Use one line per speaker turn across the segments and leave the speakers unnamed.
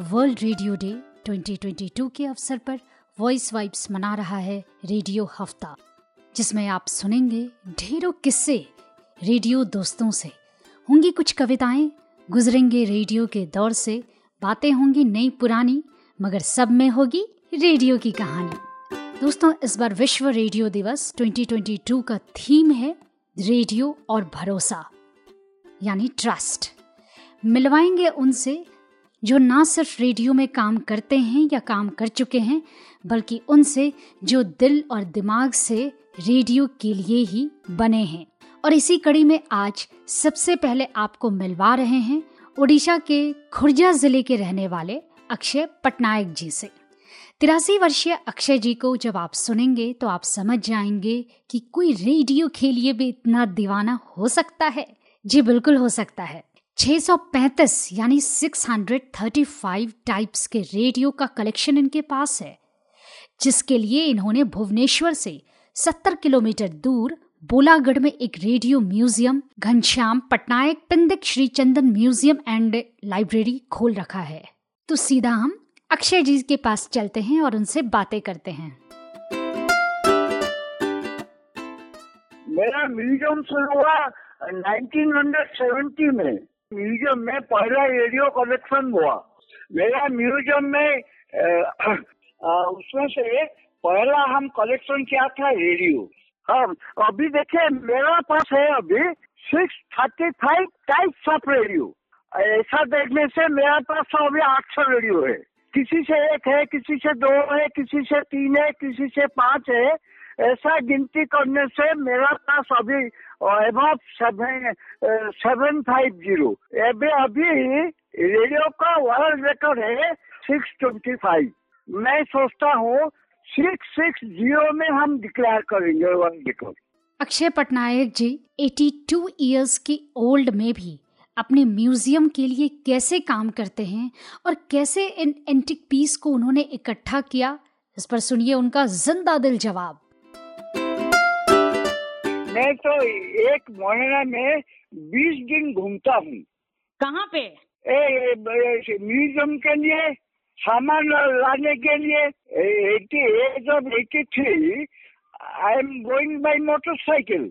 World radio day 2022 के अवसर पर वॉइस वाइब्स मना रहा है रेडियो हफ़्ता, जिसमें आप सुनेंगे ढेरों किस्से रेडियो दोस्तों से। होंगी कुछ कविताएँ, गुजरेंगे रेडियो के दौर से, बातें होंगी नई पुरानी, मगर सब में होगी रेडियो की कहानी। दोस्तों, इस बार विश्व रेडियो दिवस 2022 का थीम है रेडियो और भरोसा, यानी ट्रस्ट। मिलवाएँगे उनसे जो ना सिर्फ़ रेडियो में काम करते हैं या काम कर चुके हैं, बल्कि उनसे जो दिल और दिमाग से रेडियो के लिए ही बने हैं। और इसी कड़ी में आज सबसे पहले आपको मिलवा रहे हैं ओडिशा के खुर्जा ज़िले के रहने वाले अक्षय पटनायक जी से। तिरासी वर्षीय अक्षय जी को जब आप सुनेंगे तो आप समझ जाएँगे कि कोई रेडियो के लिए भी इतना दीवाना हो सकता है। जी, बिल्कुल हो सकता है। 635 यानी 635 टाइप्स के रेडियो का कलेक्शन इनके पास है, जिसके लिए इन्होंने भुवनेश्वर से 70 किलोमीटर दूर बोलागढ़ में एक radio museum, Ghanshyam Patnaik पिंदिक Shri Chandan museum and library खोल रखा है। तो सीधा हम अक्षय जी के पास चलते हैं और उनसे बातें करते हैं।
मेरा म्यूज़ियम शुरू हुआ 1970 में। म्यूज़ियम में पहला रेडियो कलेक्शन हुआ। मेरा म्यूज़ियम में आ, आ, उसमें से पहला हम कलेक्शन किया था रेडियो। हम अभी देखिए मेरा पास है अभी six thirty five types of radio ऐसा देखने से मेरा पास अभी आठ सौ रेडियो है। किसी से एक है किसी से दो है किसी से तीन है किसी से पाँच है। ऐसा गिनती करने से मेरा पास अभी above seven seven five zero अभी रेडियो का वर्ल्ड रिकॉर्ड है सिक्स ट्वेंटी फाइव मैं सोचता हूँ सिक्स सिक्स ज़ीरो में हम डिक्लेयर करेंगे world record
Akshay Patnaik ji 82 years की ओल्ड में भी अपने म्यूज़ियम के लिए कैसे काम करते हैं और कैसे इन एंटिक पीस को उन्होंने इकट्ठा किया, इस पर सुनिए उनका ज़िंदा दिल जवाब।
मैं तो एक महीना में बीस दिन घूमता हूँ।
कहाँ पे?
म्यूज़ियम के लिए सामान लाने के लिए। Eighty age of eighty three I am going by motorcycle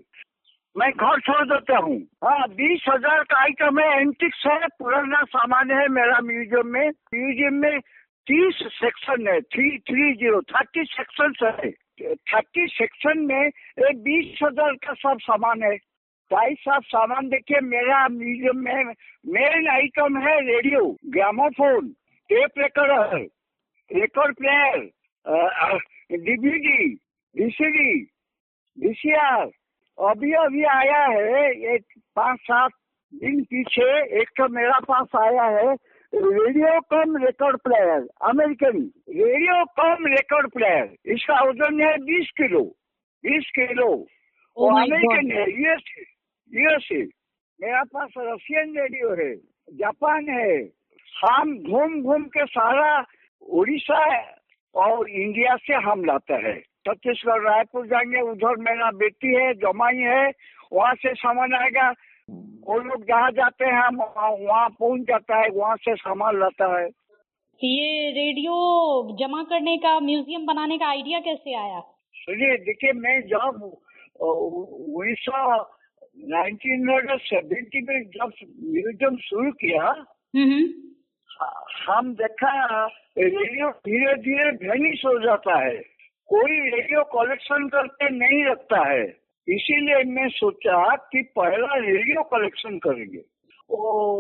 मैं घर छोड़ देता हूँ। हाँ बीस हज़ार का आइटम है एंटिक्स है पुराना सामान है मेरा म्यूज़ियम में। म्यूज़ियम में तीस सेक्शन है three three zero thirty section है। थर्टी सेक्शन में बीस हज़ार का सब सामान है। भाई साहब, सामान देखिए, मेरा म्यूज़ियम में मेन आइटम है radio gramophone tape recorder record player DVD VCD VCR अभी अभी आया है, एक पाँच सात दिन पीछे एक तो मेरा पास आया है radio cum record player American radio cum record player इसका वज़न है बीस किलो बीस किलो। वो अमेरिकन है यूएस यूएसए मेरा पास रशियन रेडियो है जापान है। हम घूम घूम के सारा उड़ीसा और इंडिया से हम लाते हैं। छत्तीसगढ़ रायपुर जाएँगे उधर मेरा बेटी है जमाई है वहाँ से सामान आएगा। वो लोग जहाँ जाते हैं हम वहाँ पहुँच जाता है वहाँ से सामान लाता है।
ये रेडियो जमा करने का म्यूज़ियम बनाने का आइडिया कैसे आया?
सुनिए देखिए मैं जब उन्नीस सौ नाइनटीन सेवेंटी में जब म्यूज़ियम शुरू किया हम देखा रेडियो धीरे धीरे भेनिश हो जाता है। कोई रेडियो कलेक्शन करके नहीं रखता है। इसीलिए मैं सोचा कि पहला रेडियो कलेक्शन करेंगे। ओ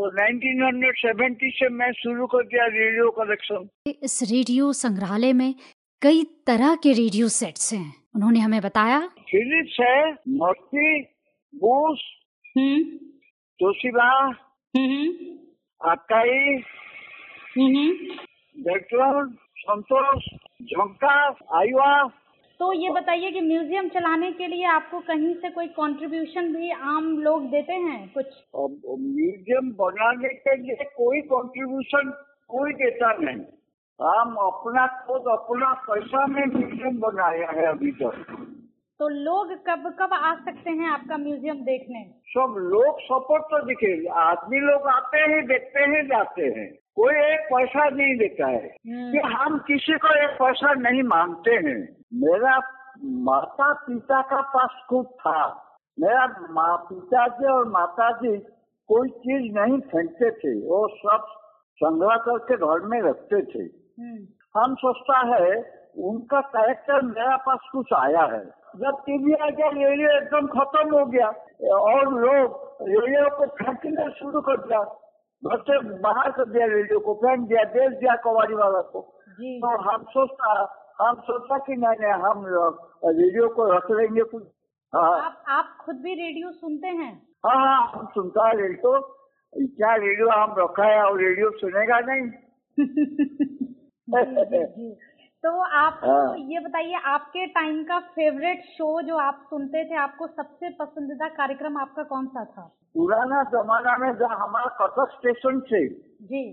1970 से मैं शुरू कर दिया रेडियो कलेक्शन।
इस रेडियो संग्रहालय में कई तरह के रेडियो सेट्स हैं। उन्होंने हमें बताया।
फिलिप्स है मॉर्फी बूस तोशिबा अकाई बेटरन संतोष झोंका आयुआ
तो ये बताइए कि म्यूज़ियम चलाने के लिए आपको कहीं से कोई कंट्रीब्यूशन भी आम लोग देते हैं? कुछ?
म्यूज़ियम बनाने के लिए कोई कंट्रीब्यूशन कोई देता नहीं। हम अपना खुद अपना पैसा में म्यूज़ियम बनाया है अभी तक।
तो लोग कब कब आ सकते हैं आपका म्यूज़ियम देखने?
सब लोग सपोर्ट तो दिखे आदमी लोग आते हैं देखते हैं जाते हैं। कोई एक पैसा नहीं देता है।
हम्म।
कि हम किसी को एक पैसा नहीं मांगते हैं। मेरा माता पिता का पास खूब था। मेरा माँ पिताजी और माता जी कोई चीज़ नहीं फेंकते थे। वो सब संग्रह करके घर में रखते थे।
हम्म,
हम सोचता है उनका कैरेक्टर मेरा पास कुछ आया है। जब टीवी आ गया रेडियो एकदम खत्म हो गया। और लोग रेडियो को फेंकना शुरू कर दिया। से बाहर कर दिया रेडियो को फेंक दिया बेच दिया कवाड़ी वाला को। तो हम सोचता हम सोचता कि नहीं नहीं हम रेडियो को रख लेंगे कुछ। हाँ।
आप आप खुद भी रेडियो सुनते हैं?
हाँ हाँ हम सुनता है रेडियो। क्या रेडियो हम रखा है और रेडियो सुनेगा नहीं।
तो आप
हाँ।
ये बताइए आपके टाइम का फेवरेट शो जो आप सुनते थे आपको सबसे पसंदीदा कार्यक्रम आपका कौन सा था?
पुराना जमाना में जो हमारा कटक स्टेशन थे।
जी।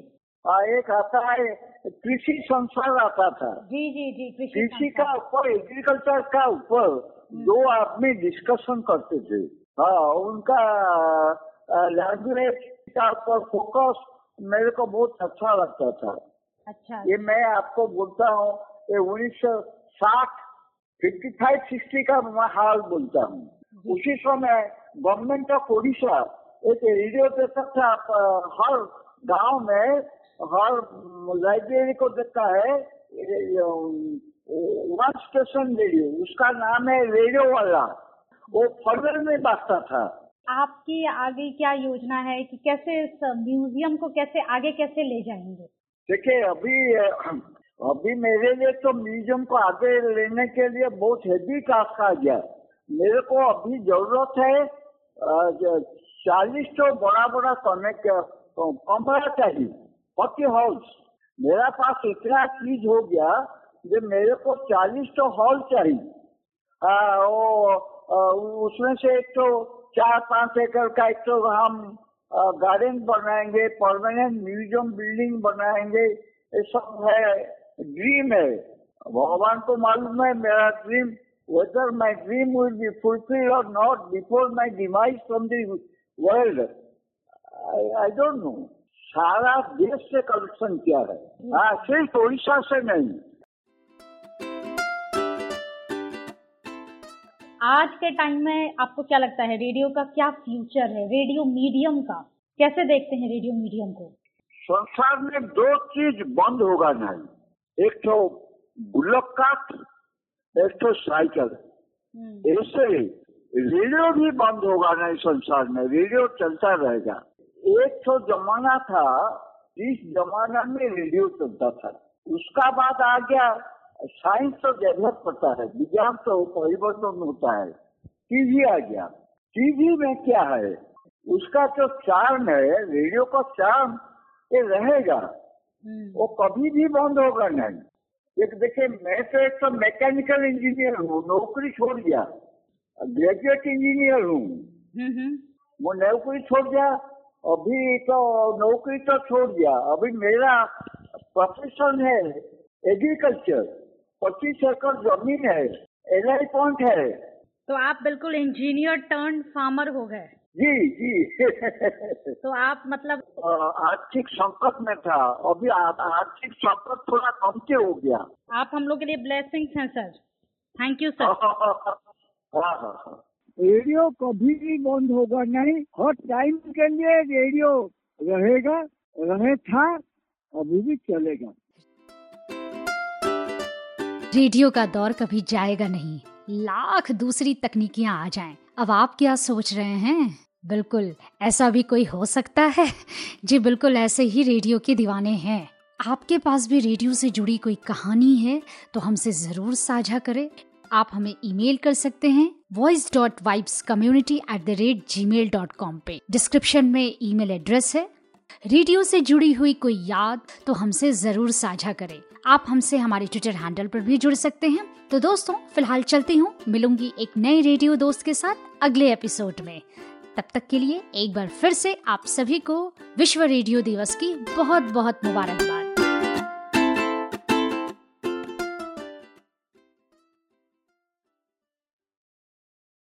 हाँ, एक आता है कृषि संसार आता था।
जी जी जी कृषि
कृषि का ऊपर एग्रीकल्चर का ऊपर दो आदमी डिस्कशन करते थे। हाँ उनका लैंग्वेज का ऊपर फोकस मेरे को बहुत अच्छा लगता था।
अच्छा।
ये मैं आपको बोलता हूँ ये उन्नीस सौ साठ फिफ्टी फाइव सिक्सटी का मैं हाल बोलता हूँ। उसी समय गवर्नमेंट ऑफ़ उड़ीसा एक रेडियो देता था हर गाँव में हर लाइब्रेरी को देता है वन स्टेशन रेडियो उसका नाम है रेडियो वाला। वो फरवरी में बांटता था।
आपकी आगे क्या योजना है कि कैसे इस म्यूज़ियम को कैसे आगे कैसे ले जाएँगे?
देखिए अभी अभी मेरे लिए तो म्यूज़ियम को आगे लेने के लिए बहुत हेवी टास्क आ गया मेरे को अभी ज़रूरत है चालीस तो बड़ा बड़ा कनेक्ट कमरा चाहिए फोर्टी हाउस मेरा पास इतना चीज़ हो गया जो मेरे को चालीस तो हॉल चाहिए। आ, वो आ, उसमें से एक तो चार पाँच एकड़ का एक तो हम गार्डन बनाएँगे परमानेंट म्यूज़ियम बिल्डिंग बनाएँगे ये सब है। ड्रीम है। भगवान को मालूम है मेरा dream whether my dream will be fulfilled or not before my demise from the world I, I don't know. सारा देश से कलेक्शन किया है। हाँ सिर्फ़ उड़ीसा से नहीं।
आज के टाइम में आपको क्या लगता है रेडियो का क्या फ्यूचर है? रेडियो मीडियम का। कैसे देखते हैं रेडियो मीडियम को?
संसार में दो चीज़ बंद होगा नहीं। एक तो बुलक काट एक तो साइकिल।
हम्म,
ऐसे रेडियो भी बंद होगा नहीं संसार में रेडियो चलता रहेगा। एक तो जमाना था जिस जमाना में रेडियो चलता था। उसका बाद आ गया साइंस तो डेवलप करता है विज्ञान तो परिवर्तन होता है। टीवी आ गया। टीवी में क्या है? उसका जो चार्म है रेडियो का चार्म ये रहेगा।
हम्म,
वो कभी भी बंद होगा नहीं। एक देखिए मैं तो एक तो मैकेनिकल इंजीनियर हूँ नौकरी छोड़ दिया। ग्रेजुएट इंजीनियर हूँ।
हम्म, हम्म,
वो नौकरी छोड़ दिया अभी तो नौकरी तो छोड़ दिया। अभी मेरा प्रोफेशन है एग्रीकल्चर पच्चीस एकड़ ज़मीन है एल पॉइंट है।
तो आप बिल्कुल इंजीनियर टर्न फार्मर हो गए।
जी जी।
तो आप मतलब
आर्थिक संकट में था। अभी आर्थिक संकट थोड़ा कम के हो गया।
आप हम लोग के लिए ब्लेसिंग हैं सर थैंक यू सर
हाँ हाँ हाँ।
रेडियो कभी भी बंद होगा नहीं। हर टाइम के लिए रेडियो रहेगा रहे था अभी भी चलेगा।
रेडियो का दौर कभी जाएगा नहीं। लाख दूसरी तकनीकियाँ आ जाएँ। अब आप क्या सोच रहे हैं? बिल्कुल, ऐसा भी कोई हो सकता है? जी बिल्कुल, ऐसे ही रेडियो के दीवाने हैं। आपके पास भी रेडियो से जुड़ी कोई कहानी है तो हमसे ज़रूर साझा करें। आप हमें ईमेल कर सकते हैं voice dot vibes community at the rate Gmail dot com पे। डिस्क्रिप्शन में ईमेल एड्रेस है। रेडियो से जुड़ी हुई कोई याद तो हमसे ज़रूर साझा करें। आप हमसे हमारे ट्विटर हैंडल पर भी जुड़ सकते हैं। तो दोस्तों, फ़िलहाल चलती हूँ। मिलूँगी एक नए रेडियो दोस्त के साथ अगले एपिसोड में। तब तक के लिए एक बार फिर से आप सभी को विश्व रेडियो दिवस की बहुत बहुत मुबारकबाद।